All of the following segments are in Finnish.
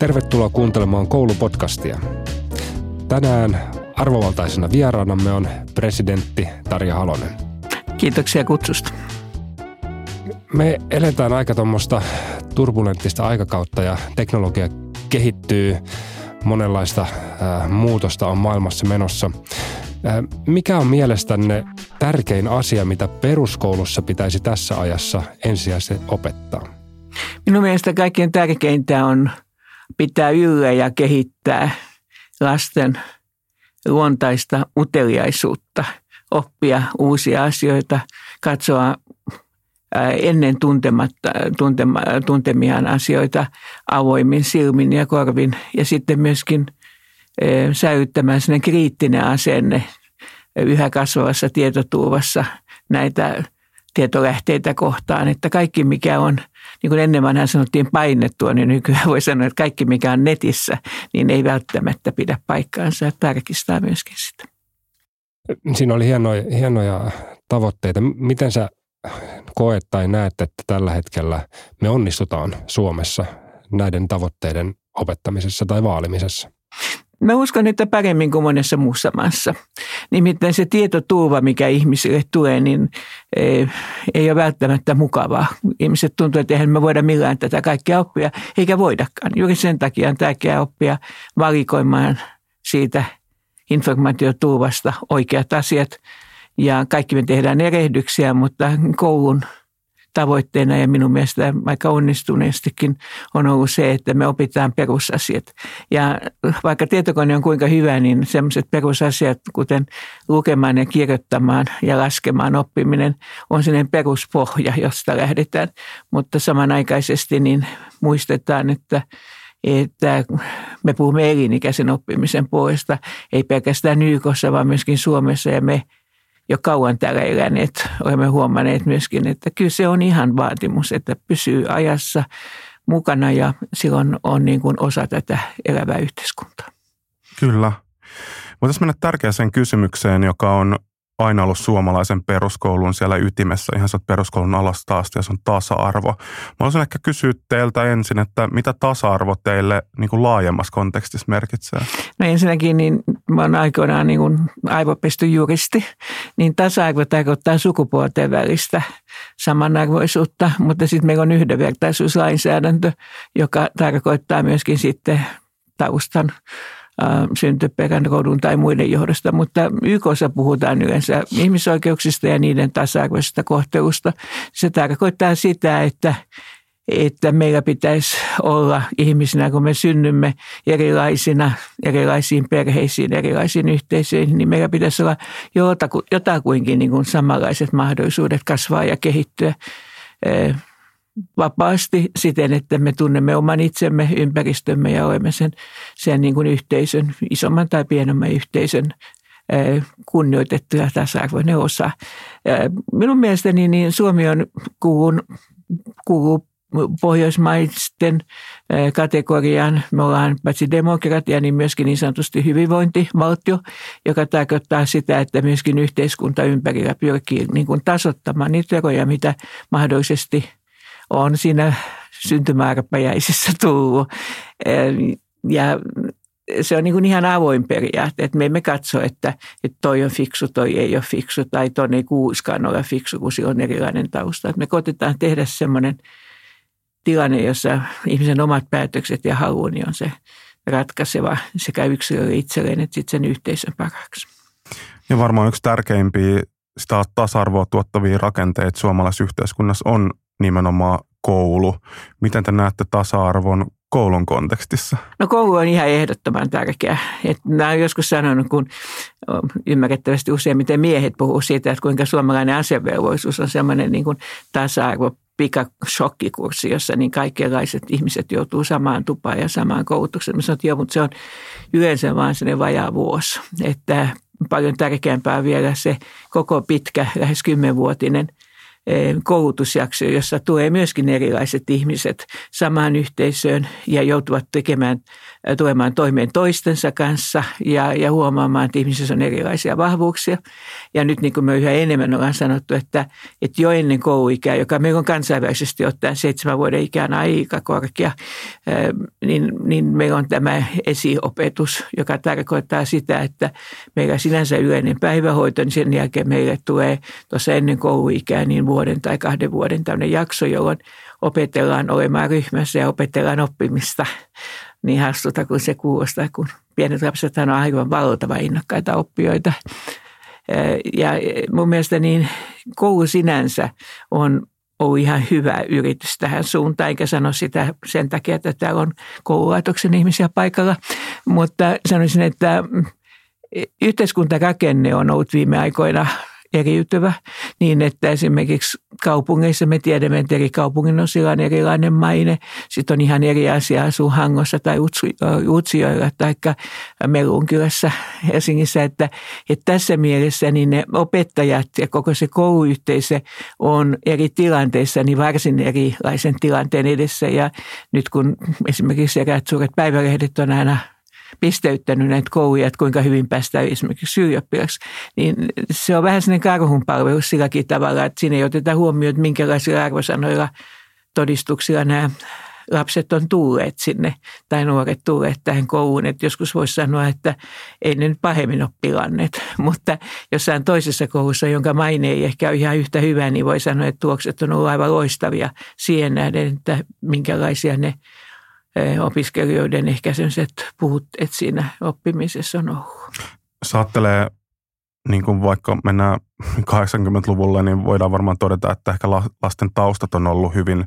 Tervetuloa kuuntelemaan koulupodcastia. Tänään arvovaltaisena vieraanamme on presidentti Tarja Halonen. Kiitoksia kutsusta. Me eletään aika tuommoista turbulenttista aikakautta ja teknologia kehittyy. Monenlaista äh, muutosta on maailmassa menossa. Äh, mikä on mielestänne tärkein asia, mitä peruskoulussa pitäisi tässä ajassa ensisijaisesti opettaa? Minun mielestä kaikkein tärkeintä on pitää yllä ja kehittää lasten luontaista uteliaisuutta, oppia uusia asioita, katsoa ennen tuntematta, tuntema, tuntemiaan asioita avoimin silmin ja korvin. Ja sitten myöskin säilyttämään sellainen kriittinen asenne yhä kasvavassa tietotuuvassa näitä tietolähteitä kohtaan, että kaikki mikä on, niin kuin ennen vanhaan sanottiin painettua, niin nykyään voi sanoa, että kaikki mikä on netissä, niin ei välttämättä pidä paikkaansa ja tarkistaa myöskin sitä. Siinä oli hienoja, hienoja tavoitteita. Miten sä koet tai näet, että tällä hetkellä me onnistutaan Suomessa näiden tavoitteiden opettamisessa tai vaalimisessa? Mä uskon, että paremmin kuin monessa muussa maassa. Nimittäin se tietoturva, mikä ihmisille tulee, niin eh, ei ole välttämättä mukavaa. Ihmiset tuntuu, että eihän me voida millään tätä kaikkea oppia, eikä voidakaan. Juuri sen takia on tärkeää oppia valikoimaan siitä informaatioturvasta oikeat asiat. Ja kaikki me tehdään erehdyksiä, mutta koulun – tavoitteena ja minun mielestä aika onnistuneestikin on ollut se, että me opitaan perusasiat. Ja vaikka tietokone on kuinka hyvä, niin sellaiset perusasiat, kuten lukemaan ja kirjoittamaan ja laskemaan oppiminen, on sellainen peruspohja, josta lähdetään. Mutta samanaikaisesti niin muistetaan, että että me puhumme elinikäisen oppimisen puolesta, ei pelkästään YKssa, vaan myöskin Suomessa ja me – jo kauan täällä eläneet olemme huomanneet myöskin, että kyllä se on ihan vaatimus, että pysyy ajassa mukana ja silloin on niin kuin osa tätä elävää yhteiskuntaa. Kyllä. Voitaisiin mennä tärkeäseen kysymykseen, joka on aina ollut suomalaisen peruskoulun siellä ytimessä, ihan sieltä peruskoulun alasta asti, ja se on tasa-arvo. Mä haluaisin ehkä kysyä teiltä ensin, että mitä tasa-arvo teille niin kuin laajemmassa kontekstissa merkitsee? No ensinnäkin, niin mä oon aikoinaan niin kuin aivopesty juristi, niin tasa-arvo tarkoittaa sukupuolten välistä samanarvoisuutta, mutta sitten meillä on yhdenvertaisuuslainsäädäntö, joka tarkoittaa myöskin sitten taustan syntyperän, rodun tai muiden johdosta, mutta YKssa puhutaan yleensä ihmisoikeuksista ja niiden tasa-arvoisesta kohtelusta. Se tarkoittaa sitä, että että meillä pitäisi olla ihmisinä, kun me synnymme erilaisina, erilaisiin perheisiin, erilaisiin yhteisöihin, niin meillä pitäisi olla jotakuinkin niin kuin samanlaiset mahdollisuudet kasvaa ja kehittyä vapaasti siten, että me tunnemme oman itsemme, ympäristömme ja olemme sen, sen niin kuin yhteisön, isomman tai pienemmän yhteisön kunnioitettu ja tasa-arvoinen osa. Minun mielestäni niin Suomi on kuuluu, kuuluu pohjoismaisten kategoriaan. Me ollaan paitsi demokratia, niin myöskin niin sanotusti hyvinvointivaltio, joka tarkoittaa sitä, että myöskin yhteiskunta ympärillä pyrkii niin kuin tasottamaan niitä eroja, mitä mahdollisesti on siinä syntymäärpäjäisissä tullut. Ja se on niin kuin ihan avoin periaate, että me emme katso, että, että toi on fiksu, toi ei ole fiksu tai toi ei kuuskaan ole fiksu, kun on erilainen tausta. Että me koitetaan tehdä semmoinen tilanne, jossa ihmisen omat päätökset ja halu niin on se ratkaiseva sekä yksilölle itselleen että sitten sen yhteisön paraksi. Ja varmaan yksi tärkeimpiä sitä tasa-arvoa tuottavia rakenteita suomalaisessa yhteiskunnassa on nimenomaan koulu. Miten te näette tasa-arvon koulun kontekstissa? No koulu on ihan ehdottoman tärkeä. Että mä olen joskus sanonut, kun ymmärrettävästi useimmiten miehet puhuu siitä, että kuinka suomalainen asevelvollisuus on sellainen niin kuin tasa-arvo pikashokkikurssi, jossa niin kaikenlaiset ihmiset joutuu samaan tupaan ja samaan koulutukseen. Mä sanoin, että joo, mutta se on yleensä vain sellainen vajaa vuosi. Että paljon tärkeämpää vielä se koko pitkä, lähes kymmenvuotinen – Eh, koulutusjakso, jossa tulee myöskin erilaiset ihmiset samaan yhteisöön ja joutuvat tekemään, tulemaan toimeen toistensa kanssa ja, ja huomaamaan, että ihmisissä on erilaisia vahvuuksia. Ja nyt niin kuin me yhä enemmän ollaan sanottu, että, että jo ennen kouluikää, joka meillä on kansainvälisesti ottaen seitsemän vuoden ikään aika korkea, niin, niin meillä on tämä esiopetus, joka tarkoittaa sitä, että meillä sinänsä yleinen päivähoito, niin sen jälkeen meille tulee tuossa ennen kouluikää niin vuoden tai kahden vuoden tämmöinen jakso, jolloin opetellaan olemaan ryhmässä ja opetellaan oppimista. Niin hastuta kuin se kuulostaa, kun pienet lapset on aivan valtava innokkaita oppijoita. Ja mun mielestä niin koulu sinänsä on ollut ihan hyvä yritys tähän suuntaan, eikä sano sitä sen takia, että täällä on koululaitoksen ihmisiä paikalla, mutta sanoisin, että yhteiskuntarakenne on ollut viime aikoina eriytyvä niin, että esimerkiksi kaupungeissa me tiedämme, että eri kaupungin osilla on erilainen maine. Sitten on ihan eri asia asua Hangossa tai Utsjoella tai Melunkylässä Helsingissä. Että, että tässä mielessä niin ne opettajat ja koko se kouluyhteisö on eri tilanteissa niin varsin erilaisen tilanteen edessä. Ja nyt kun esimerkiksi eräät suuret päivälehdet on aina pisteyttänyt näitä kouluja, että kuinka hyvin päästään esimerkiksi ylioppilaksi, niin se on vähän sellainen karhunpalvelus silläkin tavalla, että siinä ei oteta huomioon, että minkälaisilla arvosanoilla todistuksilla nämä lapset on tulleet sinne tai nuoret tulleet tähän kouluun. Että joskus voisi sanoa, että ei ne nyt pahemmin ole pilanneet, mutta jossain toisessa koulussa, jonka maine ei ehkä ole ihan yhtä hyvä, niin voi sanoa, että tulokset on ollut aivan loistavia siihen nähden, että minkälaisia ne opiskelijoiden ehkä sellaiset että siinä oppimisessa on ollut. Saattelee, niin kuin vaikka mennään 80-luvulle, niin voidaan varmaan todeta, että ehkä lasten taustat on ollut hyvin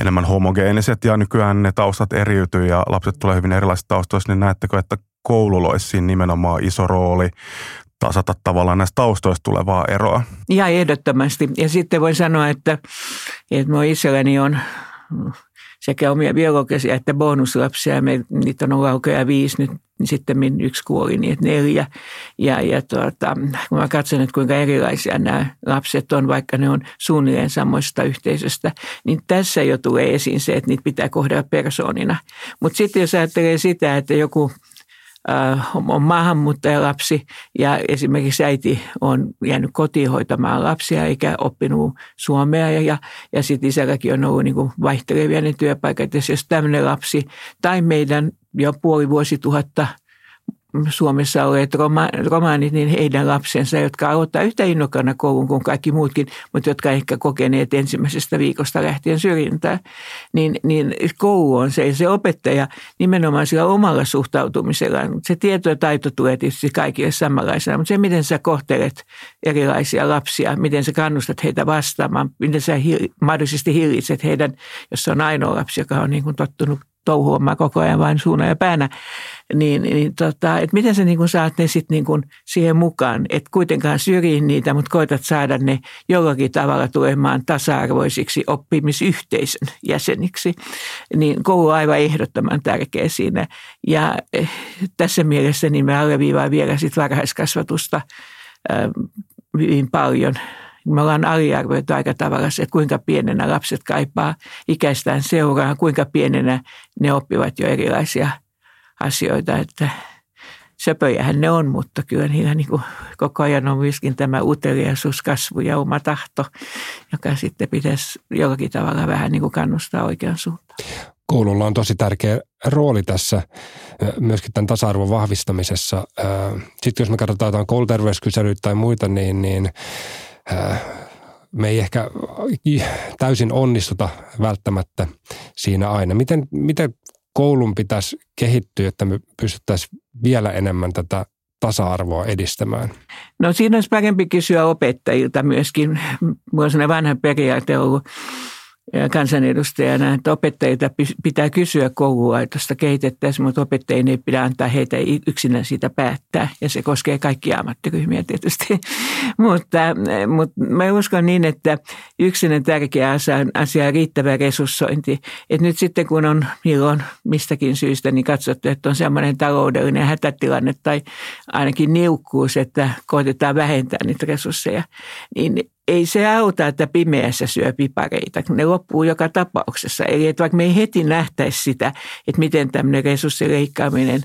enemmän homogeeniset ja nykyään ne taustat eriytyy ja lapset tulee hyvin erilaisista taustoista, niin näettekö, että koululla olisi siinä nimenomaan iso rooli tasata tavallaan näistä taustoista tulevaa eroa? Ja ehdottomasti. Ja sitten voin sanoa, että, että minun itselläni on sekä omia biologisia että bonuslapsia. Me, niitä on ollut alkoja viisi nyt, niin sitten yksi kuoli, niin että neljä. Ja, ja tuota, kun mä katson, että kuinka erilaisia nämä lapset on, vaikka ne on suunnilleen samoista yhteisöstä, niin tässä jo tulee esiin se, että niitä pitää kohdella persoonina. Mutta sitten jos ajattelee sitä, että joku on maahanmuuttajalapsi ja esimerkiksi äiti on jäänyt kotiin hoitamaan lapsia eikä oppinut suomea ja, ja, ja sitten isälläkin on ollut niin vaihtelevia ne työpaikat. Ja jos tämmöinen lapsi tai meidän jo puoli vuosituhatta – Suomessa olleet roma, romaanit, niin heidän lapsensa, jotka aloittaa yhtä innokkaana koulun kuin kaikki muutkin, mutta jotka ehkä kokeneet ensimmäisestä viikosta lähtien syrjintää, niin, niin koulu on se, se opettaja nimenomaan sillä omalla suhtautumisellaan. Se tieto ja taito tulee tietysti kaikille samanlaisena, mutta se, miten sä kohtelet erilaisia lapsia, miten sä kannustat heitä vastaamaan, miten sä mahdollisesti hillitset heidän, jos on ainoa lapsi, joka on niin kuin tottunut touhuamaan koko ajan vain suuna ja päänä, niin, niin tota, että miten sä niin saat ne sitten niin kuin siihen mukaan, että kuitenkaan syrjii niitä, mutta koetat saada ne jollakin tavalla tulemaan tasa-arvoisiksi oppimisyhteisön jäseniksi, niin koulu on aivan ehdottoman tärkeä siinä. Ja eh, tässä mielessä niin me alleviivaan vielä sitten varhaiskasvatusta hyvin paljon – me ollaan aliarvioitu aika tavalla se, että kuinka pienenä lapset kaipaa ikäistään seuraa, kuinka pienenä ne oppivat jo erilaisia asioita. Että söpöjähän ne on, mutta kyllä niillä niin kuin koko ajan on myöskin tämä uteliaisuus, kasvu ja oma tahto, joka sitten pitäisi jollakin tavalla vähän niin kuin kannustaa oikean suuntaan. Koululla on tosi tärkeä rooli tässä myöskin tämän tasa-arvon vahvistamisessa. Sitten jos me katsotaan jotain kouluterveyskyselyitä tai muita, niin, niin me ei ehkä täysin onnistuta välttämättä siinä aina. Miten, miten koulun pitäisi kehittyä, että me pystyttäisiin vielä enemmän tätä tasa-arvoa edistämään? No siinä olisi parempi kysyä opettajilta myöskin. Minulla on vanha periaate ollut kansanedustajana, että opettajilta pitää kysyä koululaitosta kehitettäisiin, mutta opettajien ei pidä antaa heitä yksinään siitä päättää. Ja se koskee kaikkia ammattiryhmiä tietysti. mutta, mutta mä uskon niin, että yksinen tärkeä asia asia riittävä resurssointi. Että nyt sitten kun on milloin mistäkin syystä niin katsottu, että on sellainen taloudellinen hätätilanne tai ainakin niukkuus, että koitetaan vähentää niitä resursseja, niin ei se auta, että pimeässä syö pipareita, ne loppuu joka tapauksessa. Eli että vaikka me ei heti nähtäisi sitä, että miten tämmöinen resurssileikkaaminen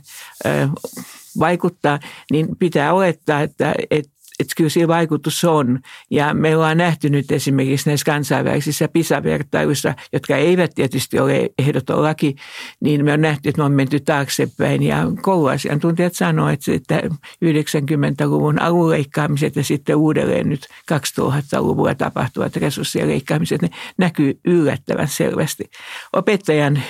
vaikuttaa, niin pitää olettaa, että, että että kyllä siinä vaikutus on. Ja me ollaan nähty nyt esimerkiksi näissä kansainvälisissä PISA-vertailuissa, jotka eivät tietysti ole ehdoton laki, niin me on nähty, että me on menty taaksepäin. Ja kouluasiantuntijat sanoivat, että 90-luvun aluleikkaamiset ja sitten uudelleen nyt 2000-luvulla tapahtuvat resurssien leikkaamiset, ne näkyy yllättävän selvästi. Opettajan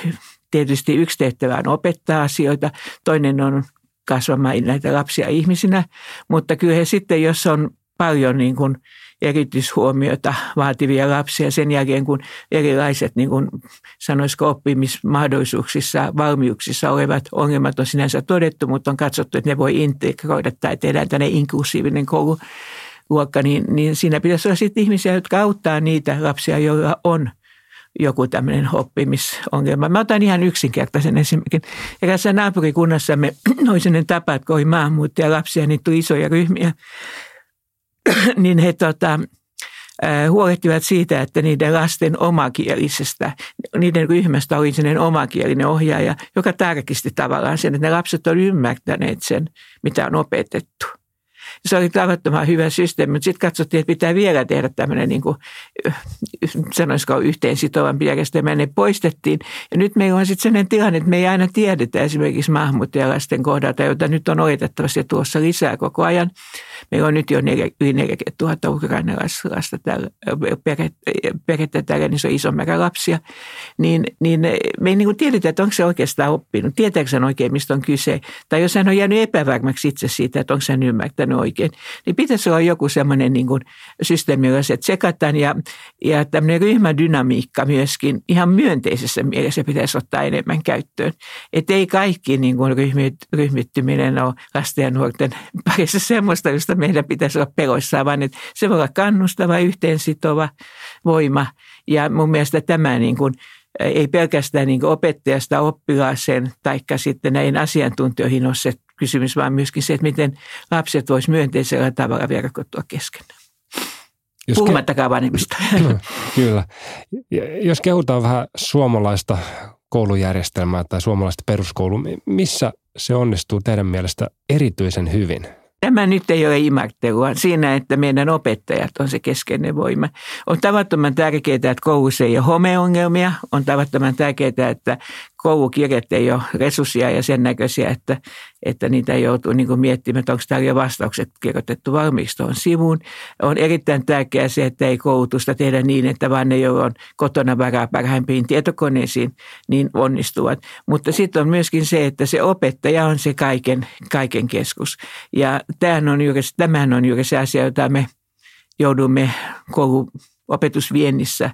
tietysti yksi tehtävä on opettaa asioita, toinen on kasvamaan näitä lapsia ihmisinä, mutta kyllä he sitten, jos on paljon niin kuin erityishuomiota vaativia lapsia sen jälkeen, kun erilaiset, niin kuin sanoisiko oppimismahdollisuuksissa, valmiuksissa olevat ongelmat on sinänsä todettu, mutta on katsottu, että ne voi integroida tai tehdään tänne inklusiivinen koulu luokka, niin, niin siinä pitäisi olla sitten ihmisiä, jotka auttaa niitä lapsia, joilla on – joku tämmöinen oppimisongelma. Mä otan ihan yksinkertaisen esimerkin. Erässä naapurikunnassamme oli sellainen tapa, että kun oli maahanmuuttajalapsia, niin tuli isoja ryhmiä, niin he tota, huolehtivat siitä, että niiden lasten omakielisestä, niiden ryhmästä oli sellainen omakielinen ohjaaja, joka tarkisti tavallaan sen, että ne lapset on ymmärtäneet sen, mitä on opetettu – se oli tavattoman hyvä systeemi, mutta sitten katsottiin, että pitää vielä tehdä tämmöinen, niin kuin, sanoisiko yhteensitovanpi järjestelmä, ja ne poistettiin. Ja nyt meillä on sitten sellainen tilanne, että me ei aina tiedetä esimerkiksi maahanmuuttajalasten kohdalta, jota nyt on oletettavasti tuossa lisää koko ajan. Meillä on nyt jo yli 40 000 ukrainalaislasta täällä, perhettä täällä, niin se on iso määrä lapsia. Niin, niin me ei niin kuin tiedetä, että onko se oikeastaan oppinut, tietääkö se oikein, mistä on kyse. Tai jos hän on jäänyt epävarmaksi itse siitä, että onko hän ymmärtänyt oikein, niin pitäisi olla joku semmoinen niin kuin systeemi, jolla se tsekataan ja, ja tämmöinen ryhmädynamiikka myöskin ihan myönteisessä mielessä pitäisi ottaa enemmän käyttöön. Että ei kaikki niin kuin ryhmittyminen ole lasten ja nuorten parissa semmoista, josta meidän pitäisi olla peloissaan, vaan että se voi olla kannustava, yhteensitova voima. Ja mun mielestä tämä niin kuin, ei pelkästään niin opettajasta oppilaaseen tai sitten näihin asiantuntijoihin ole se kysymys, vaan myöskin se, että miten lapset voisivat myönteisellä tavalla verkottua keskenään. Jos Puhumattakaan ke- vanhemmista. No, kyllä. Jos kehutaan vähän suomalaista koulujärjestelmää tai suomalaista peruskoulua, missä se onnistuu teidän mielestä erityisen hyvin? Tämä nyt ei ole imartelua siinä, että meidän opettajat on se keskeinen voima. On tavattoman tärkeää, että koulussa ei ole homeongelmia. On tavattoman tärkeää, että koulukirjat ei ole resursseja ja sen näköisiä, että, että niitä joutuu niin miettimään, että onko täällä jo vastaukset kirjoitettu valmiiksi tuohon sivuun. On erittäin tärkeää se, että ei koulutusta tehdä niin, että vain ne, joilla on kotona varaa parhaimpiin tietokoneisiin, niin onnistuvat. Mutta sitten on myöskin se, että se opettaja on se kaiken, kaiken keskus. Ja tämähän on juuri, tämähän on juuri se asia, jota me joudumme kouluopetusviennissä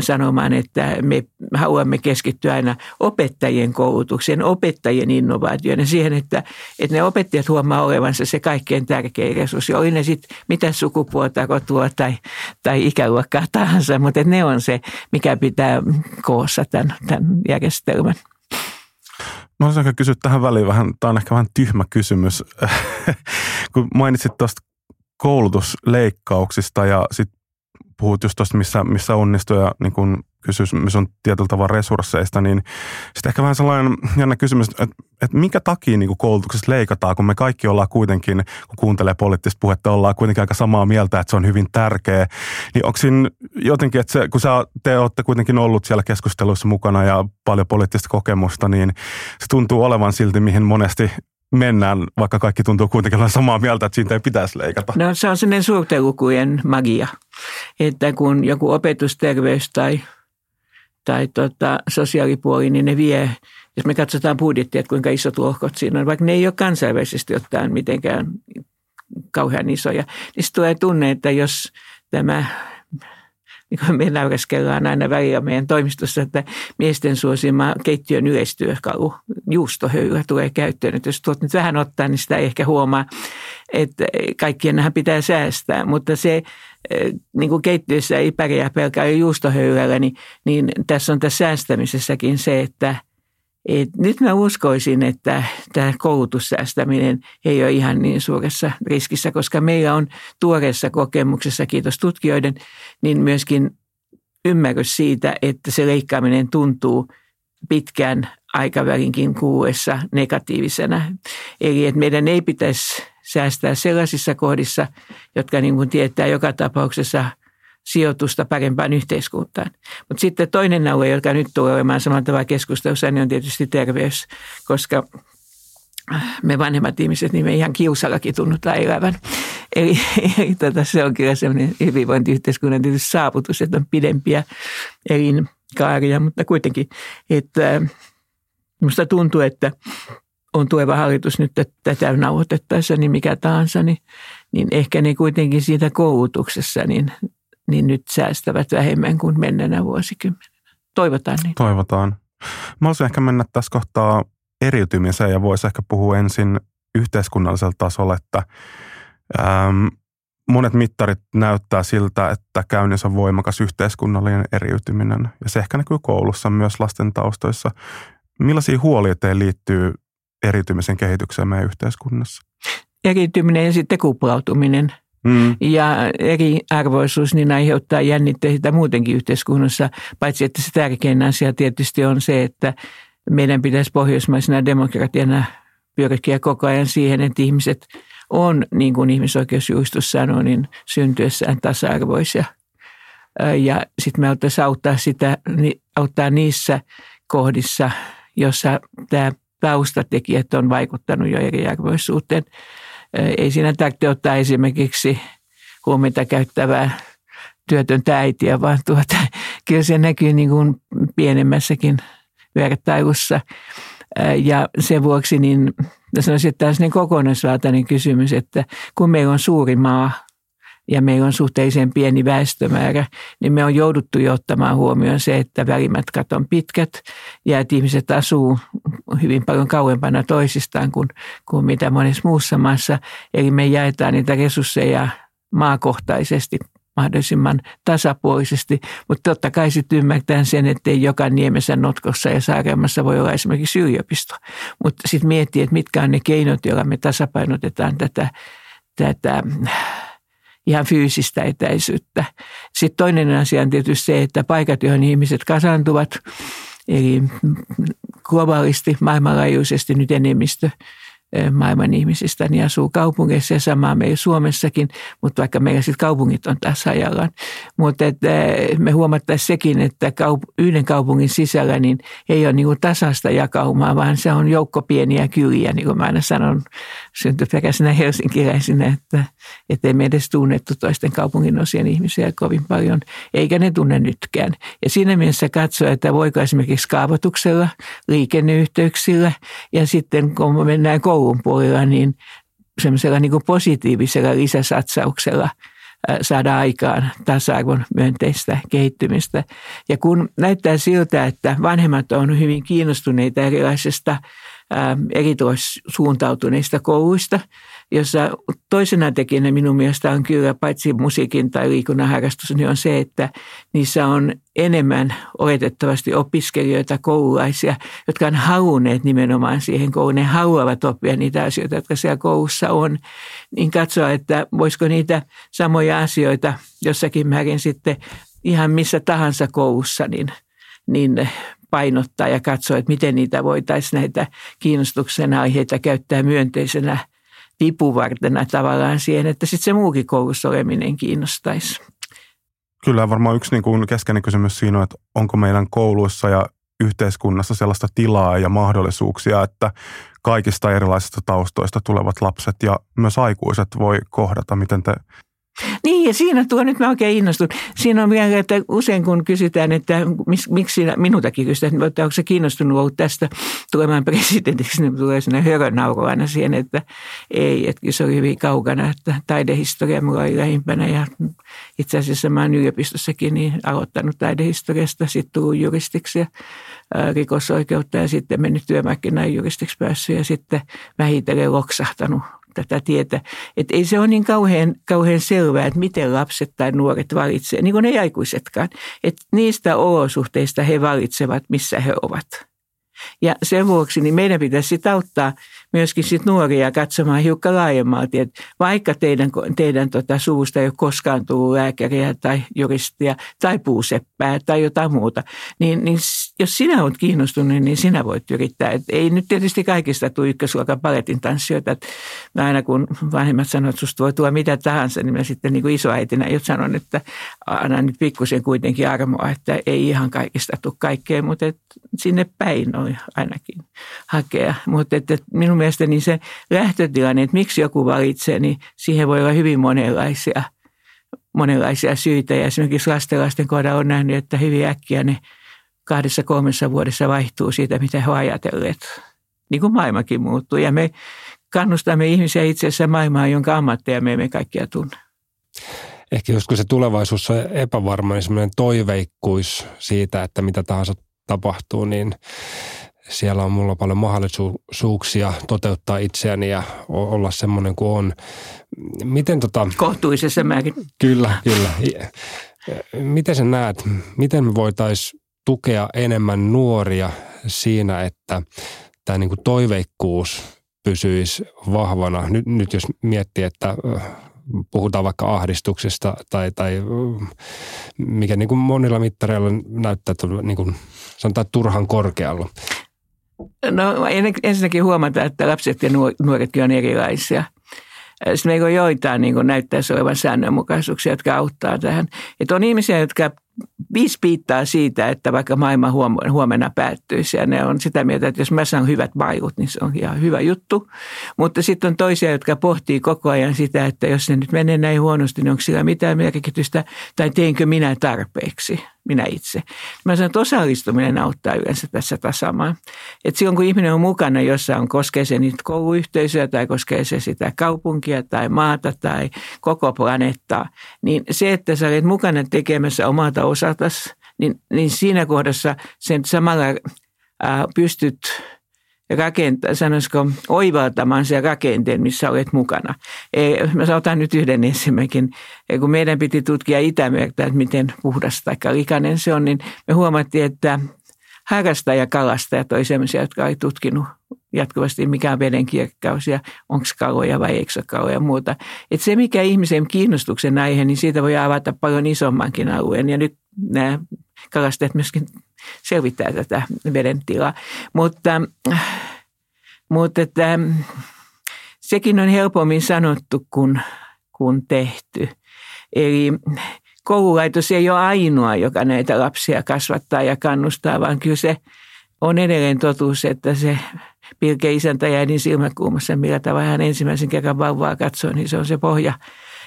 sanomaan, että me haluamme keskittyä aina opettajien koulutukseen, opettajien innovaatioon ja siihen, että, että ne opettajat huomaa olevansa se kaikkein tärkein resurssi. Oli ne sitten mitä sukupuolta, kotua tai, tai ikäluokkaa tahansa, mutta ne on se, mikä pitää koossa tämän, tämän järjestelmän. Mä olisin kysyä tähän väliin vähän, tämä on ehkä vähän tyhmä kysymys, kun mainitsit tuosta koulutusleikkauksista ja sit puhut just tuosta, missä, missä onnistuu ja niin kun kysymys on tietyllä tavalla resursseista, niin sitten ehkä vähän sellainen jännä kysymys, että, että minkä takia niin koulutuksesta leikataan, kun me kaikki ollaan kuitenkin, kun kuuntelee poliittista puhetta, ollaan kuitenkin aika samaa mieltä, että se on hyvin tärkeä. Niin onko siinä jotenkin, että se, kun sä, te olette kuitenkin ollut siellä keskusteluissa mukana ja paljon poliittista kokemusta, niin se tuntuu olevan silti, mihin monesti mennään, vaikka kaikki tuntuu kuitenkin olla samaa mieltä, että siitä ei pitäisi leikata? No se on sellainen suurten lukujen magia, että kun joku opetusterveys tai, tai tota, sosiaalipuoli, niin ne vie, jos me katsotaan budjettia, että kuinka isot lohkot siinä on, vaikka ne ei ole kansainvälisesti ottaen mitenkään kauhean isoja, niin tulee tunne, että jos tämä niin kuin me naureskellaan aina välillä meidän toimistossa, että miesten suosima keittiön yleistyökalu, juustohöylä tulee käyttöön. Että jos tuot nyt vähän ottaa, niin sitä ei ehkä huomaa, että kaikkien nähän pitää säästää. Mutta se eh, niin kuin keittiössä ei pärjää pelkää juustohöylällä, niin, niin tässä on tässä säästämisessäkin se, että, Et nyt mä uskoisin, että tämä koulutussäästäminen ei ole ihan niin suuressa riskissä, koska meillä on tuoreessa kokemuksessa, kiitos tutkijoiden, niin myöskin ymmärrys siitä, että se leikkaaminen tuntuu pitkään aikavälinkin kuuessa negatiivisena. Eli että meidän ei pitäisi säästää sellaisissa kohdissa, jotka niin kuin tietää joka tapauksessa sijoitusta parempaan yhteiskuntaan. Mutta sitten toinen alue, joka nyt tulee olemaan samalla tavalla keskustelussa, niin on tietysti terveys, koska me vanhemmat ihmiset, niin me ihan kiusallakin tunnutaan elävän. Eli, eli tota, se on kyllä sellainen hyvinvointiyhteiskunnan tietysti saavutus, että on pidempiä elinkaaria, mutta kuitenkin, että minusta tuntuu, että on tuleva hallitus nyt tätä nauhoitettaessa, niin mikä tahansa, niin, niin ehkä ne kuitenkin siitä koulutuksessa niin, niin nyt säästävät vähemmän kuin menneenä vuosikymmenenä. Toivotaan niin. Toivotaan. Mä olisin ehkä mennä tässä kohtaa eriytymiseen ja voisi ehkä puhua ensin yhteiskunnallisella tasolla, että ähm, monet mittarit näyttää siltä, että käynnissä on voimakas yhteiskunnallinen eriytyminen ja se ehkä näkyy koulussa myös lasten taustoissa. Millaisia huolia teille liittyy eriytymisen kehitykseen meidän yhteiskunnassa? Eriytyminen ja sitten kuplautuminen mm. ja eriarvoisuus niin aiheuttaa jännitteitä muutenkin yhteiskunnassa, paitsi että se tärkein asia tietysti on se, että meidän pitäisi pohjoismaisena demokratiana pyrkiä koko ajan siihen, että ihmiset on, niin kuin ihmisoikeusjuistus sanoo, niin syntyessään tasa-arvoisia. Ja sitten me auttaisiin auttaa, sitä, auttaa niissä kohdissa, jossa tämä taustatekijät on vaikuttanut jo eriarvoisuuteen. Ei siinä tarvitse ottaa esimerkiksi huomiota käyttävää työtöntä äitiä, vaan tuota, kyllä se näkyy niin kuin pienemmässäkin vertailussa. Ja sen vuoksi niin sanoisin, että tämä on kokonaisvaltainen kysymys, että kun meillä on suuri maa ja meillä on suhteellisen pieni väestömäärä, niin me on jouduttu jo ottamaan huomioon se, että välimatkat on pitkät ja että ihmiset asuu hyvin paljon kauempana toisistaan kuin, kuin mitä monessa muussa maassa. Eli me jaetaan niitä resursseja maakohtaisesti mahdollisimman tasapuolisesti, mutta totta kai sitten ymmärtää sen, että ei joka niemessä, notkossa ja saaremmassa voi olla esimerkiksi yliopisto. Mutta sitten miettii, että mitkä on ne keinot, joilla me tasapainotetaan tätä, tätä ihan fyysistä etäisyyttä. Sitten toinen asia on tietysti se, että paikat, joihin ihmiset kasantuvat, eli globaalisti, maailmanlaajuisesti nyt enemmistö maailman ihmisistä niin asuu kaupungeissa ja samaa meillä Suomessakin, mutta vaikka meillä sitten kaupungit on tässä ajallaan. Mutta että me huomattaisiin sekin, että kaup- yhden kaupungin sisällä niin ei ole niin kuin tasasta jakaumaa, vaan se on joukko pieniä kyliä, niin kuin mä aina sanon syntyperäisenä helsinkiläisenä, että ei me edes tunnettu toisten kaupungin osien ihmisiä kovin paljon, eikä ne tunne nytkään. Ja siinä mielessä katsoa, että voiko esimerkiksi kaavoituksella, liikenneyhteyksillä ja sitten kun mennään kouluun, koulun puolella, niin semmoisella niin positiivisella lisäsatsauksella saada aikaan tasa-arvon myönteistä kehittymistä. Ja kun näyttää siltä, että vanhemmat on hyvin kiinnostuneita erilaisista erikoissuuntautuneista kouluista, jossa toisena tekijänä minun mielestä on kyllä paitsi musiikin tai liikunnan harrastus, niin on se, että niissä on enemmän oletettavasti opiskelijoita, koululaisia, jotka on halunneet nimenomaan siihen kouluun. Ne haluavat oppia niitä asioita, jotka siellä koulussa on. Niin katsoa, että voisiko niitä samoja asioita jossakin määrin sitten ihan missä tahansa koulussa, niin, niin painottaa ja katsoa, että miten niitä voitaisiin näitä kiinnostuksen aiheita käyttää myönteisenä vipuvartena tavallaan siihen, että sitten se muukin koulussa oleminen kiinnostaisi. Kyllä varmaan yksi niin kuin keskeinen kysymys siinä on, että onko meidän kouluissa ja yhteiskunnassa sellaista tilaa ja mahdollisuuksia, että kaikista erilaisista taustoista tulevat lapset ja myös aikuiset voi kohdata, miten te niin, ja siinä tuo nyt mä oikein innostun. Siinä on vielä, että usein kun kysytään, että miksi sinä, minutakin kysytään, että onko se kiinnostunut ollut tästä tulemaan presidentiksi, niin tulee sinne hörönauru aina siihen, että ei, että se oli hyvin kaukana, että taidehistoria mulla oli lähimpänä ja itse asiassa mä oon yliopistossakin niin aloittanut taidehistoriasta, sitten tullut juristiksi ja rikosoikeutta ja sitten mennyt työmarkkinaan juristiksi päässyt ja sitten vähitellen loksahtanut tätä tietä. Että ei se ole niin kauhean, kauhean selvää, että miten lapset tai nuoret valitsevat, niin kuin ne aikuisetkaan. Että niistä olosuhteista he valitsevat, missä he ovat. Ja sen vuoksi niin meidän pitäisi auttaa myöskin sit nuoria katsomaan hiukan laajemmalti, että vaikka teidän, teidän tota suusta ei ole koskaan tullut lääkäriä tai juristia tai puuseppää tai jotain muuta, niin, niin jos sinä olet kiinnostunut, niin sinä voit yrittää. Et ei nyt tietysti kaikista tule ykkösluokan paletin tanssijoita. Et aina kun vanhemmat sanovat, että susta voi tulla mitä tahansa, niin mä sitten niin kuin isoäitinä jo sanon, että anna nyt pikkusen kuitenkin armoa, että ei ihan kaikista tule kaikkea, mutta et sinne päin on ainakin hakea. Mutta minun mielestäni se lähtötilanne, että miksi joku valitsee, niin siihen voi olla hyvin monenlaisia, monenlaisia syitä. Ja esimerkiksi lastenlasten kohdalla on nähnyt, että hyvin äkkiä ne kahdessa kolmessa vuodessa vaihtuu siitä, mitä he ajatelleet. Niin kuin maailmakin muuttuu. Ja me kannustamme ihmisiä itse asiassa maailmaan, jonka ammatteja me emme kaikkia tunne. Ehkä joskus se tulevaisuus on epävarma, niin semmoinen toiveikkuus siitä, että mitä tahansa tapahtuu, niin siellä on mulla paljon mahdollisuuksia toteuttaa itseäni ja olla semmoinen kuin on. Miten tota... Kohtuisessa määrin. Kyllä, kyllä. Miten sä näet, miten me voitaisiin tukea enemmän nuoria siinä, että tämä niin kuin toiveikkuus pysyisi vahvana. Nyt, nyt jos miettii, että puhutaan vaikka ahdistuksesta tai, tai mikä niin kuin monilla mittareilla näyttää, että niin kuin, sanotaan turhan korkealla. No ensinnäkin huomata, että lapset ja nuoretkin on erilaisia. Sitten meillä on joitain niin näyttäisi olevan säännönmukaisuuksia, jotka auttaa tähän. Että on ihmisiä, jotka viisi piittaa siitä, että vaikka maailma huomenna päättyisi ja ne on sitä mieltä, että jos mä saan hyvät vaikut, niin se on ihan hyvä juttu. Mutta sitten on toisia, jotka pohtii koko ajan sitä, että jos ne nyt menee näin huonosti, niin onko sillä mitään merkitystä tai teinkö minä tarpeeksi, minä itse. Mä sanon, että osallistuminen auttaa yleensä tässä tasaamaan. Että silloin kun ihminen on mukana jossain, koskee se niitä kouluyhteisöjä tai koskee se sitä kaupunkia tai maata tai koko planeettaa, niin se, että sä olet mukana tekemässä omalta osatas, niin, niin siinä kohdassa sen samalla ää, pystyt rakentaa, sanoisiko, oivaltamaan sen rakenteen, missä olet mukana. E, mä otan nyt yhden esimerkin. E, kun meidän piti tutkia Itämerta, että miten puhdas tai likainen se on, niin me huomattiin, että harrastajakalastajat oli sellaisia, jotka oli tutkinut jatkuvasti, mikä on veden kirkkaus ja onko kaloja vai eikö kaloja ja muuta. Et se, mikä ihmisen kiinnostuksen aihe, niin siitä voi avata paljon isommankin alueen. Ja nyt nämä kalastajat myöskin selvittää tätä veden tilaa. Mutta, mutta että, sekin on helpommin sanottu kuin, kuin tehty. Eli koululaitos ei ole ainoa, joka näitä lapsia kasvattaa ja kannustaa, vaan kyllä se on edelleen totuus, että se pilke isäntä ja äidin silmäkulmassa, millä tavalla hän ensimmäisen kerran vauvaa katsoo, niin se on se pohja.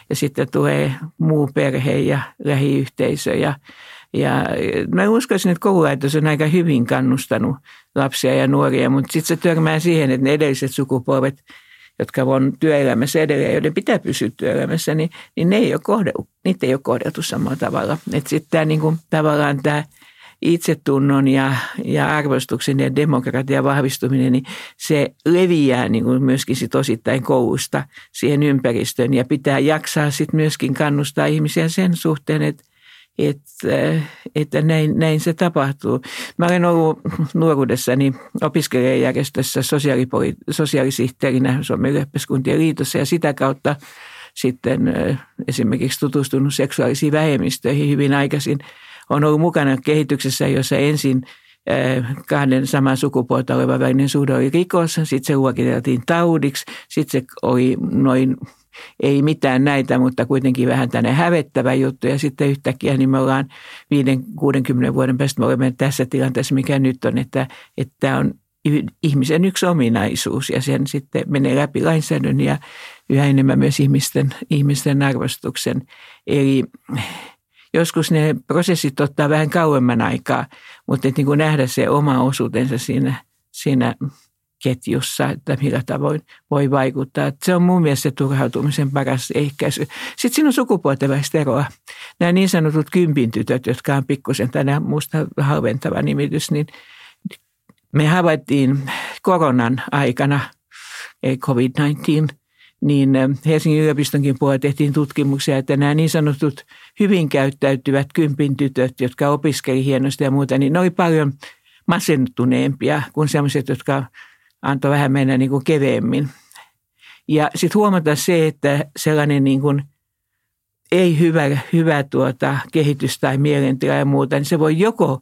Ja sitten tulee muu perhe ja lähiyhteisö. Ja, ja mä uskoisin, että koululaitos on aika hyvin kannustanut lapsia ja nuoria, mutta sitten se törmää siihen, että ne edelliset sukupolvet, jotka on työelämässä edelleen, joiden pitää pysyä työelämässä, niin, niin ne ei ole kohdeltu, niitä ei ole kohdeltu samalla tavalla. Että sitten tämä niin tavallaan tämä – itsetunnon ja, ja arvostuksen ja demokratian vahvistuminen, niin se leviää niin kuin myöskin sit osittain koulusta siihen ympäristöön ja pitää jaksaa sitten myöskin kannustaa ihmisiä sen suhteen, että että, että näin, näin se tapahtuu. Mä olen ollut nuoruudessani opiskelijajärjestössä sosiaalipoli- sosiaalisihteerinä Suomen ylioppilaskuntien liitossa ja sitä kautta sitten esimerkiksi tutustunut seksuaalisiin vähemmistöihin hyvin aikaisin – on ollut mukana kehityksessä, jossa ensin kahden saman sukupuolta oleva välinen suhde oli rikos, sitten se luokiteltiin taudiksi, sitten se oli noin ei mitään näitä, mutta kuitenkin vähän tänne hävettävä juttu. Ja sitten yhtäkkiä niin me ollaan 5-60 vuoden päästä, me olemme tässä tilanteessa, mikä nyt on, että, että tämä on ihmisen yksi ominaisuus ja sen sitten menee läpi lainsäädännön ja yhä enemmän myös ihmisten, ihmisten arvostuksen. Eli joskus ne prosessit ottaa vähän kauemman aikaa, mutta niin kuin nähdä se oma osuutensa siinä, siinä ketjussa, että millä tavoin voi vaikuttaa. Että se on mun mielestä se turhautumisen paras ehkäisy. Sitten siinä on sukupuolten välistä eroa. Nämä niin sanotut kympintytöt, jotka on pikkusen tänään musta halventava nimitys, niin me havaittiin koronan aikana, ei COVID-19, niin Helsingin yliopistonkin puolella tehtiin tutkimuksia, että nämä niin sanotut hyvin käyttäytyvät kympin tytöt, jotka opiskeli hienosti ja muuta, niin ne oli paljon masentuneempia kuin sellaiset, jotka antoi vähän mennä niin kuin keveemmin. Ja sitten huomata se, että sellainen niin kuin ei hyvä, hyvä tuota, kehitys tai mielentila ja muuta, niin se voi joko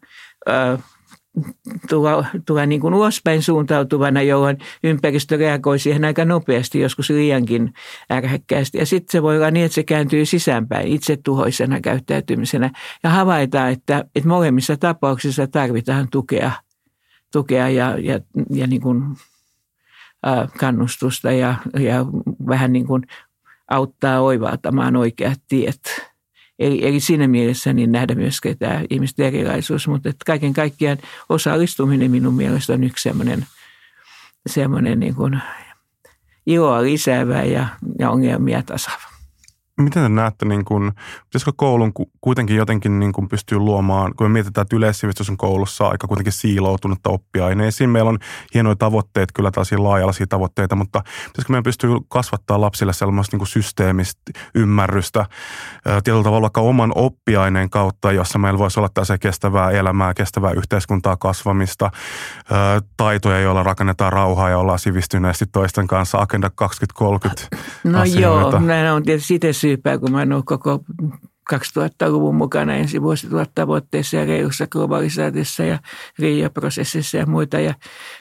tulla, tulla niin kuin ulospäin suuntautuvana, jolloin ympäristö reagoi siihen aika nopeasti, joskus liiankin ärhäkkäästi. Ja sitten se voi olla niin, että se kääntyy sisäänpäin itsetuhoisena käyttäytymisenä ja havaitaan, että, että molemmissa tapauksissa tarvitaan tukea, tukea ja, ja, ja niin kuin, äh, kannustusta ja, ja vähän niin kuin auttaa oivaltamaan oikeat tiet. Eli, eli siinä mielessä niin nähdä myös tämä ihmisten erilaisuus, mutta että kaiken kaikkiaan osallistuminen minun mielestä on yksi semmoinen, semmoinen niin kuin iloa lisäävä ja, ja ongelmia tasaava. Miten te näette, niin kun, pitäisikö koulun kuitenkin jotenkin niin kun pystyy luomaan, kun me mietitään, että yleissivistys on koulussa aika kuitenkin siiloutunutta oppiaineisiin. Meillä on hienoja tavoitteet, kyllä taas laaja tavoitteita, mutta pitäisikö meidän pystyy kasvattaa lapsille sellaista niin systeemistä ymmärrystä tietyllä tavalla vaikka oman oppiaineen kautta, jossa meillä voisi olla tässä kestävää elämää, kestävää yhteiskuntaa, kasvamista, taitoja, joilla rakennetaan rauhaa ja ollaan sivistyneesti toisten kanssa, Agenda 2030 No asioita. joo, näin on tietysti syypää, kun mä ole koko 2000-luvun mukana ensi vuosituhat tavoitteissa ja reilussa globalisaatiossa ja RIA-prosessissa ja muita. Ja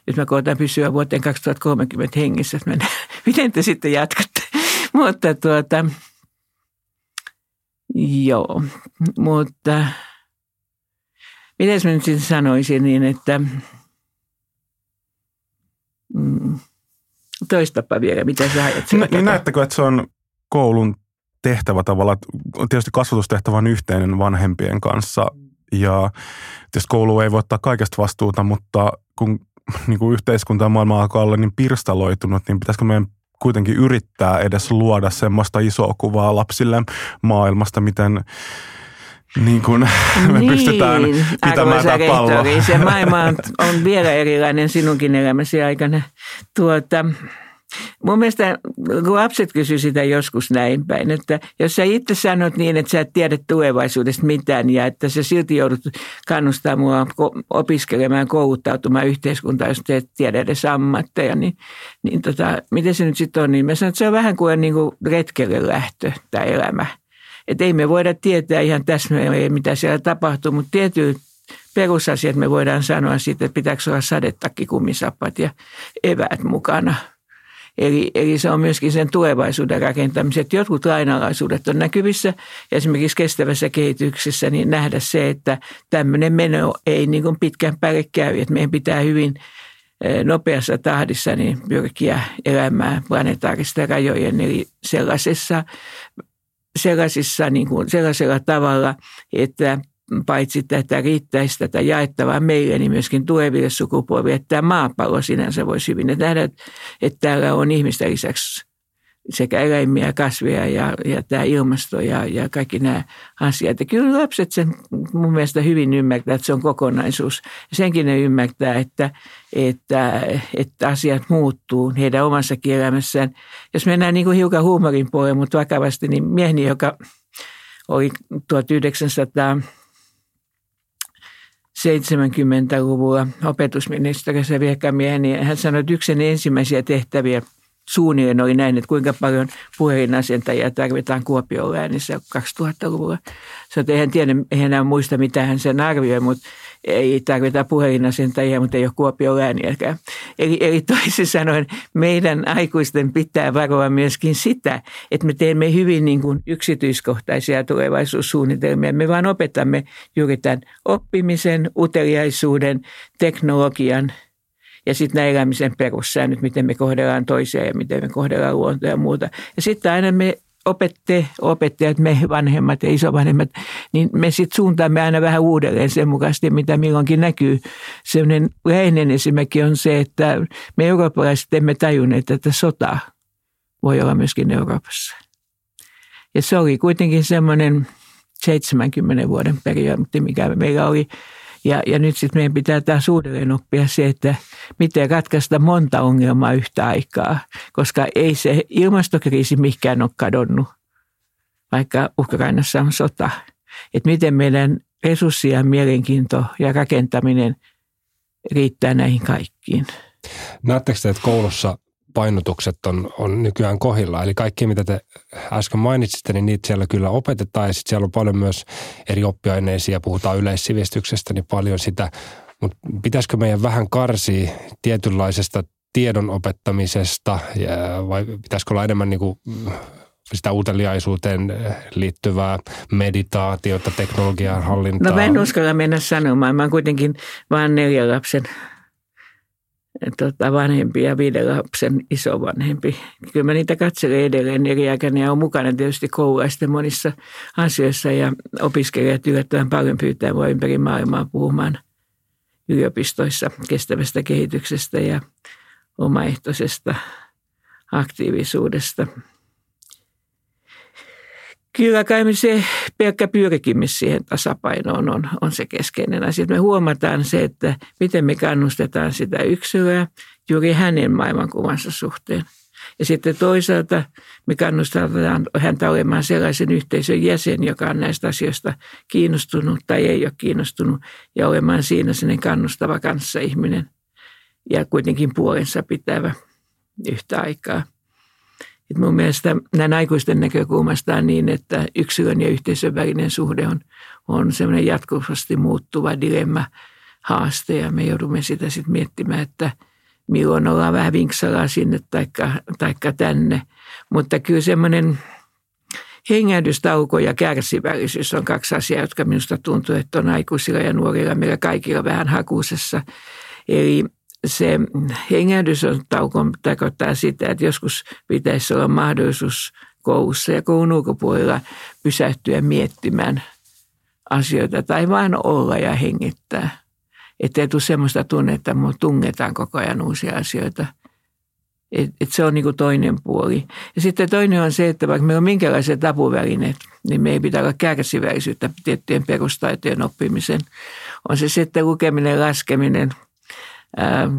nyt mä koitan pysyä vuoteen 2030 hengissä. Mä miten te sitten jatkatte? mutta tuota, joo, mutta miten mä nyt sitten sanoisin niin, että mm, toistapa vielä, mitä sä ajattelet? Niin näettekö, että se on koulun tehtävä tavallaan, tietysti kasvatustehtävä on yhteinen vanhempien kanssa ja tietysti koulu ei voi ottaa kaikesta vastuuta, mutta kun niin kuin yhteiskunta ja maailma alkaa olla niin pirstaloitunut, niin pitäisikö meidän kuitenkin yrittää edes luoda semmoista isoa kuvaa lapsille maailmasta, miten niin kuin me niin, pystytään pitämään tämä pallo. Se maailma on, on vielä erilainen sinunkin elämäsi aikana. Tuota, Mun mielestä lapset kysyvät sitä joskus näin päin, että jos sä itse sanot niin, että sä et tiedä tulevaisuudesta mitään ja että sä silti joudut kannustaa mua opiskelemaan, kouluttautumaan yhteiskuntaan, jos et tiedä edes ammatteja, niin, niin tota, miten se nyt sitten on, niin mä sanon, että se on vähän kuin, niin kuin retkelle lähtö tämä elämä. Että ei me voida tietää ihan täsmälleen, mitä siellä tapahtuu, mutta tietyt perusasiat me voidaan sanoa siitä, että pitääkö olla sadetakki, kummisappat ja eväät mukana – Eli, eli se on myöskin sen tulevaisuuden rakentamisen. Että jotkut lainalaisuudet on näkyvissä esimerkiksi kestävässä kehityksessä, niin nähdä se, että tämmöinen meno ei niin kuin pitkän päälle käy. Että meidän pitää hyvin e, nopeassa tahdissa niin pyrkiä elämään planetaaristen rajojen, eli sellaisessa, sellaisissa, niin kuin, sellaisella tavalla, että paitsi tätä riittäisi tätä jaettavaa meille, niin myöskin tuleville sukupolville, tämä maapallo sinänsä voisi hyvin. Että nähdä, että täällä on ihmisten lisäksi sekä eläimiä, kasveja ja, ja tämä ilmasto ja, ja kaikki nämä asiat. Ja kyllä lapset sen mun mielestä hyvin ymmärtää, että se on kokonaisuus. Senkin ne ymmärtää, että, että, että asiat muuttuu heidän omassa elämässään. Jos mennään niin kuin hiukan huumorin puolelle, mutta vakavasti, niin mieheni, joka oli 1900 70-luvulla opetusministeriössä virkamiehen, niin hän sanoi, että yksi ensimmäisiä tehtäviä suunnilleen oli näin, että kuinka paljon puhelinasentajia tarvitaan Kuopion läänissä 2000-luvulla. Sä eihän tiedä, eihän enää muista, mitä hän sen arvioi, mutta ei tarvita puhelinasentajia, mutta ei ole Kuopion lääniäkään. Eli, eli toisin sanoen meidän aikuisten pitää varoa myöskin sitä, että me teemme hyvin niin kuin yksityiskohtaisia tulevaisuussuunnitelmia. Me vaan opetamme juuri tämän oppimisen, uteliaisuuden, teknologian ja sitten nämä elämisen perussäännöt, miten me kohdellaan toisia ja miten me kohdellaan luontoa ja muuta. Ja sitten aina me opette, opettajat, me vanhemmat ja isovanhemmat, niin me sitten suuntaamme aina vähän uudelleen sen mukaisesti, mitä milloinkin näkyy. Sellainen läheinen esimerkki on se, että me eurooppalaiset emme tajunneet, että sota voi olla myöskin Euroopassa. Ja se oli kuitenkin semmoinen 70 vuoden periodi, mikä meillä oli ja, ja nyt sitten meidän pitää taas uudelleen oppia se, että miten ratkaista monta ongelmaa yhtä aikaa, koska ei se ilmastokriisi mikään ole kadonnut, vaikka Ukrainassa on sota. Että miten meidän resurssien mielenkiinto ja rakentaminen riittää näihin kaikkiin. Näettekö te, että koulussa painotukset on, on nykyään kohilla. Eli kaikki, mitä te äsken mainitsitte, niin niitä siellä kyllä opetetaan. Ja sitten siellä on paljon myös eri oppiaineisia, puhutaan yleissivistyksestä, niin paljon sitä. Mutta pitäisikö meidän vähän karsia tietynlaisesta tiedon opettamisesta vai pitäisikö olla enemmän niin kuin sitä uteliaisuuteen liittyvää meditaatiota, teknologian hallintaa? No mä en uskalla mennä sanomaan. Mä oon kuitenkin vain neljän lapsen tota, vanhempi ja viiden lapsen isovanhempi. Kyllä mä niitä katselen edelleen eri ja on mukana tietysti koululaisten monissa asioissa ja opiskelijat yllättävän paljon pyytää mua ympäri maailmaa puhumaan yliopistoissa kestävästä kehityksestä ja omaehtoisesta aktiivisuudesta – Kyllä kai se pelkkä pyrkimys siihen tasapainoon on, on se keskeinen asia. Me huomataan se, että miten me kannustetaan sitä yksilöä juuri hänen maailmankuvansa suhteen. Ja sitten toisaalta me kannustetaan häntä olemaan sellaisen yhteisön jäsen, joka on näistä asioista kiinnostunut tai ei ole kiinnostunut, ja olemaan siinä sellainen kannustava kanssaihminen ja kuitenkin puolensa pitävä yhtä aikaa – et mun mielestä näin aikuisten näkökulmasta on niin, että yksilön ja yhteisön välinen suhde on, on semmoinen jatkuvasti muuttuva dilemma, haaste ja me joudumme sitä sitten miettimään, että milloin ollaan vähän vinksalaa sinne taikka, taikka tänne. Mutta kyllä semmoinen hengähdystauko ja kärsivällisyys on kaksi asiaa, jotka minusta tuntuu, että on aikuisilla ja nuorilla meillä kaikilla vähän hakuisessa. Eli se hengähdystauko tarkoittaa sitä, että joskus pitäisi olla mahdollisuus koulussa ja koulun ulkopuolella pysähtyä miettimään asioita tai vain olla ja hengittää. Että ei tule sellaista tunnetta, että tungetaan koko ajan uusia asioita. Et, et se on niin kuin toinen puoli. Ja sitten toinen on se, että vaikka meillä on minkälaiset apuvälineet, niin me ei pitää olla kärsivällisyyttä tiettyjen perustaitojen oppimisen. On se sitten lukeminen, laskeminen –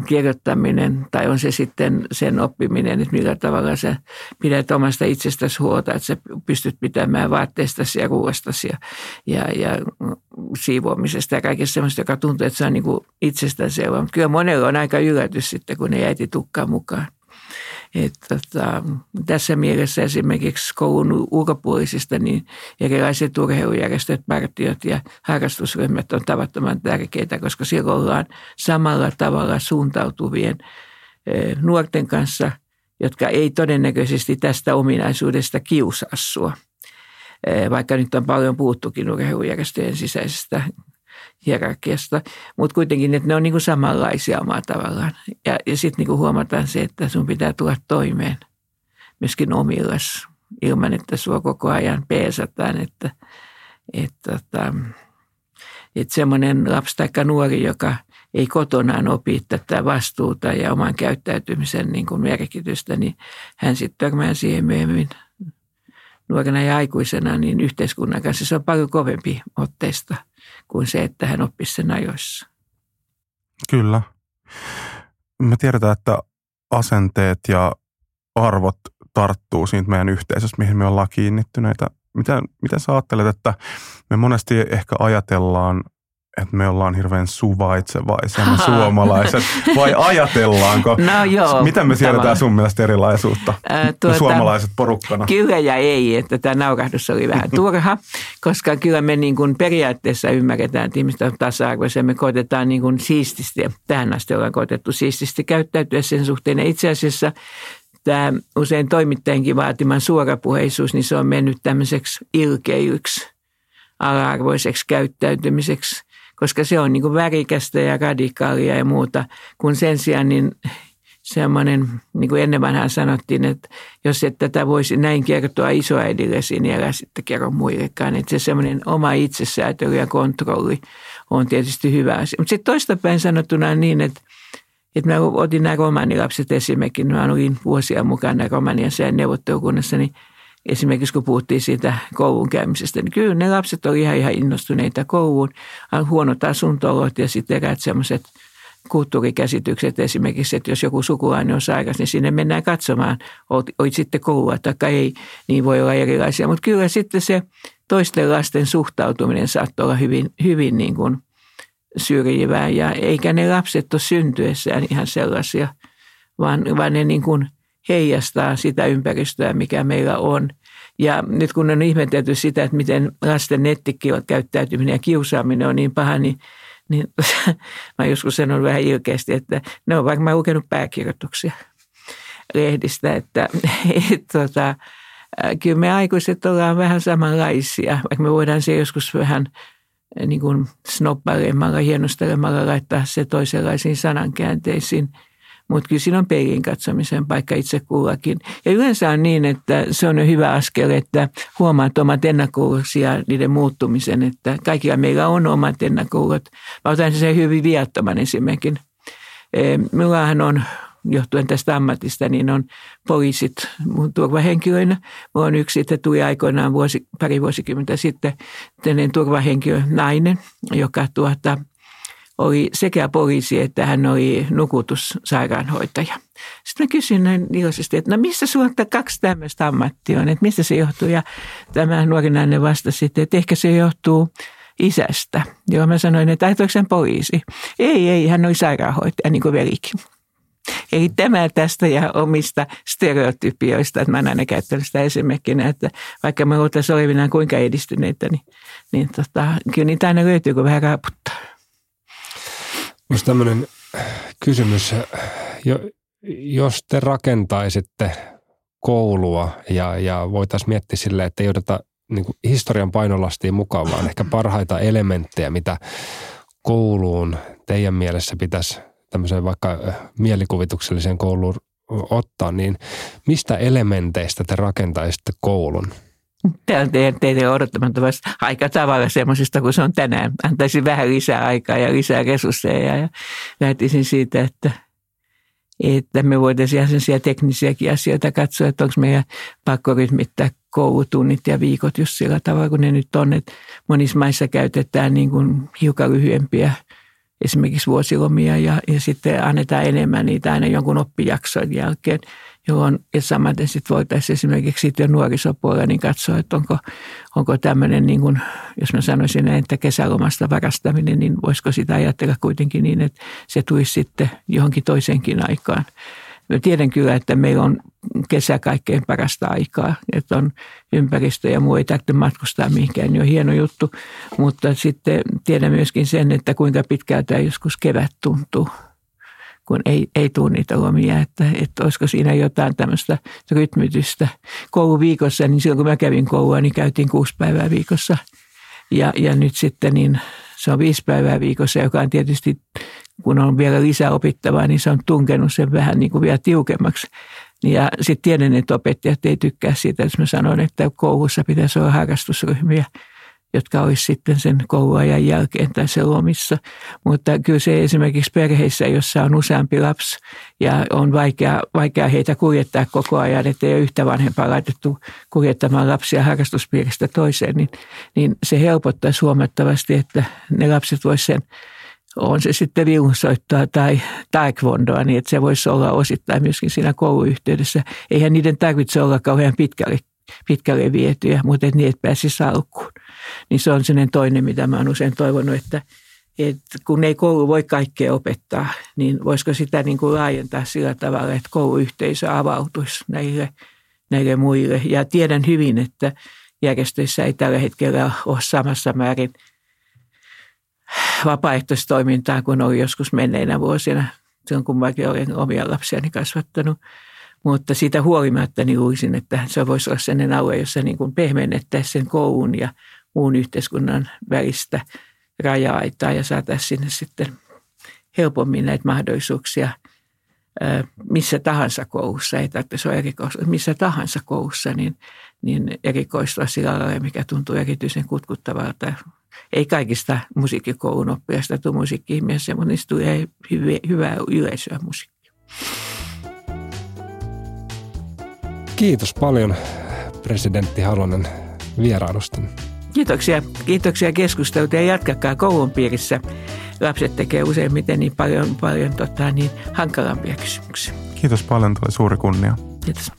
kirjoittaminen tai on se sitten sen oppiminen, että millä tavalla sä pidät omasta itsestäsi huolta, että sä pystyt pitämään vaatteistasi ja ruoastasi ja, ja, ja siivoamisesta ja kaikesta sellaista, joka tuntuu, että se on niin itsestäänselvä. Mutta kyllä monella on aika yllätys sitten, kun ne äiti tukkaa mukaan. Et, tota, tässä mielessä esimerkiksi koulun ulkopuolisista niin erilaiset urheilujärjestöt, partiot ja harrastusryhmät on tavattoman tärkeitä, koska siellä ollaan samalla tavalla suuntautuvien nuorten kanssa, jotka ei todennäköisesti tästä ominaisuudesta kiusaa sua. Vaikka nyt on paljon puhuttukin urheilujärjestöjen sisäisestä hierarkiasta, mutta kuitenkin, että ne on niin kuin samanlaisia omalla tavallaan. Ja, ja sitten niin huomataan se, että sun pitää tulla toimeen myöskin omillas ilman, että sua koko ajan peesataan, että, että, että, että semmoinen lapsi tai nuori, joka ei kotonaan opi tätä vastuuta ja oman käyttäytymisen niin kuin merkitystä, niin hän sitten törmää siihen myöhemmin nuorena ja aikuisena, niin yhteiskunnan kanssa se on paljon kovempi otteesta – kuin se, että hän oppisi sen ajoissa. Kyllä. Me tiedetään, että asenteet ja arvot tarttuu siitä meidän yhteisöstä, mihin me ollaan kiinnittyneitä. Miten, miten sä ajattelet, että me monesti ehkä ajatellaan että me ollaan hirveän suvaitsevaisia me suomalaiset, vai ajatellaanko? No joo. Miten me siedetään sun mielestä erilaisuutta, Ää, tuota, suomalaiset porukkana? Kyllä ja ei, että tämä naukahdus oli vähän turha, koska kyllä me niin kuin periaatteessa ymmärretään, että ihmiset on tasa-arvoisia. Me koetetaan niin kuin siististi, tähän asti ollaan koetettu siististi käyttäytyä sen suhteen. Ja itse asiassa tämä usein toimittajienkin vaatiman suorapuheisuus, niin se on mennyt tämmöiseksi ilkeilyksi, ala-arvoiseksi käyttäytymiseksi koska se on niin kuin värikästä ja radikaalia ja muuta, kun sen sijaan niin semmoinen, niin kuin ennen vanhaan sanottiin, että jos et tätä voisi näin kertoa isoäidille, niin älä sitten kerro muillekaan. Että se semmoinen oma itsesäätely ja kontrolli on tietysti hyvä asia. Mutta sitten toistapäin sanottuna niin, että, että mä otin nämä romanilapset esimerkiksi. Mä olin vuosia mukana Romanian sään neuvottelukunnassa, niin – esimerkiksi kun puhuttiin siitä koulun käymisestä, niin kyllä ne lapset olivat ihan, ihan innostuneita kouluun. Huonot asuntolot ja sitten eräät semmoiset kulttuurikäsitykset esimerkiksi, että jos joku sukulainen on sairas, niin sinne mennään katsomaan, olit sitten koulua tai ei, niin voi olla erilaisia. Mutta kyllä sitten se toisten lasten suhtautuminen saattoi olla hyvin, hyvin niin kuin syrjivää. Ja eikä ne lapset ole syntyessään ihan sellaisia, vaan, vaan ne niin kuin heijastaa sitä ympäristöä, mikä meillä on. Ja nyt kun on ihmetelty sitä, että miten lasten nettikäyttäytyminen ja kiusaaminen on niin paha, niin, niin mä joskus sanon vähän ilkeästi, että ne on varmaan lukenut pääkirjoituksia lehdistä, että et, tota, kyllä me aikuiset ollaan vähän samanlaisia, vaikka me voidaan se joskus vähän niin kuin snoppailemalla, hienostelemalla laittaa se toisenlaisiin sanankäänteisiin – mutta kyllä siinä on peiliin katsomisen paikka itse kullakin. Ja yleensä on niin, että se on hyvä askel, että huomaat omat ennakkoluulosi ja niiden muuttumisen, että kaikilla meillä on omat ennakkoluulot. Mä otan sen hyvin viattoman esimerkin. Minullahan on johtuen tästä ammatista, niin on poliisit mun turvahenkilöinä. Mulla on yksi, että tuli aikoinaan vuosi, pari vuosikymmentä sitten tämmöinen turvahenkilö nainen, joka tuota, oli sekä poliisi että hän oli nukutussairaanhoitaja. Sitten mä kysyin näin iloisesti, että no missä sulla kaksi tämmöistä ammattia on, että mistä se johtuu? Ja tämä nuori nainen vastasi, että ehkä se johtuu isästä. Joo, mä sanoin, että aitoiko sen poliisi? Ei, ei, hän oli sairaanhoitaja, niin kuin velikin. Eli tämä tästä ja omista stereotypioista, että mä oon aina käyttänyt sitä esimerkkinä, että vaikka me oltaisiin olevinaan kuinka edistyneitä, niin, niin tota, kyllä niitä aina löytyy, kun vähän raaputtaa. Olisi tämmöinen kysymys, jos te rakentaisitte koulua ja, ja voitaisiin miettiä sille, että ei odota niin historian painolastiin mukaan, vaan ehkä parhaita elementtejä, mitä kouluun teidän mielessä pitäisi tämmöiseen vaikka mielikuvitukselliseen kouluun ottaa, niin mistä elementeistä te rakentaisitte koulun? Teidän, odottamattomasti aika tavalla semmoisesta kuin se on tänään. Antaisin vähän lisää aikaa ja lisää resursseja ja lähtisin siitä, että, että me voitaisiin ihan sellaisia teknisiäkin asioita katsoa, että onko meidän pakko rytmittää koulutunnit ja viikot just sillä tavalla, kun ne nyt on. Että monissa maissa käytetään niin kuin hiukan lyhyempiä esimerkiksi vuosilomia ja, ja sitten annetaan enemmän niitä aina jonkun oppijakson jälkeen – johon ja samaten sitten voitaisiin esimerkiksi sitten jo nuorisopuolella niin katsoa, että onko, onko tämmöinen, niin kuin, jos mä sanoisin että kesälomasta varastaminen, niin voisiko sitä ajatella kuitenkin niin, että se tulisi sitten johonkin toisenkin aikaan. Mä tiedän kyllä, että meillä on kesä kaikkein parasta aikaa, että on ympäristö ja muu ei tarvitse matkustaa mihinkään, niin on hieno juttu. Mutta sitten tiedän myöskin sen, että kuinka pitkältä joskus kevät tuntuu – kun ei, ei tule niitä lomia, että, että olisiko siinä jotain tämmöistä rytmitystä. Kouluviikossa, niin silloin kun mä kävin koulua, niin käytiin kuusi päivää viikossa. Ja, ja nyt sitten niin se on viisi päivää viikossa, joka on tietysti, kun on vielä lisää opittavaa, niin se on tunkenut sen vähän niin kuin vielä tiukemmaksi. Ja sitten tiedän, että opettajat ei tykkää siitä, jos mä sanon, että koulussa pitäisi olla harrastusryhmiä – jotka olisi sitten sen kouluajan jälkeen se lomissa. Mutta kyllä se esimerkiksi perheissä, jossa on useampi lapsi ja on vaikea, vaikea heitä kuljettaa koko ajan, että ei ole yhtä vanhempaa laitettu kuljettamaan lapsia harrastuspiiristä toiseen, niin, niin se helpottaisi huomattavasti, että ne lapset voisivat sen on se sitten viulunsoittoa tai taekwondoa, niin että se voisi olla osittain myöskin siinä kouluyhteydessä. Eihän niiden tarvitse olla kauhean pitkälle, pitkälle vietyjä, mutta että niitä pääsisi alkuun. Niin se on sellainen toinen, mitä mä oon usein toivonut, että, että kun ei koulu voi kaikkea opettaa, niin voisiko sitä niin kuin laajentaa sillä tavalla, että kouluyhteisö avautuisi näille, näille muille. Ja tiedän hyvin, että järjestöissä ei tällä hetkellä ole samassa määrin vapaaehtoistoimintaa kuin oli joskus menneinä vuosina, silloin kun mäkin olen omia lapsiani kasvattanut. Mutta siitä huolimatta niin luisin, että se voisi olla sellainen alue, jossa niin kuin pehmennettäisiin sen koulun ja muun yhteiskunnan välistä raja-aitaa ja saataisiin sinne sitten helpommin näitä mahdollisuuksia missä tahansa koulussa, ei tarvitse olla erikois, missä tahansa koulussa, niin, niin erikoistua sillä lailla, mikä tuntuu erityisen kutkuttavalta. Ei kaikista musiikkikoulun oppilaista tule musiikki-ihmisiä, mutta niistä tulee hyvää, yleisöä musiikkia. Kiitos paljon presidentti Halonen vierailusta. Kiitoksia, kiitoksia keskustelua ja jatkakaa koulun piirissä. Lapset tekee useimmiten niin paljon, paljon tota, niin hankalampia kysymyksiä. Kiitos paljon, tulee suuri kunnia. Kiitos.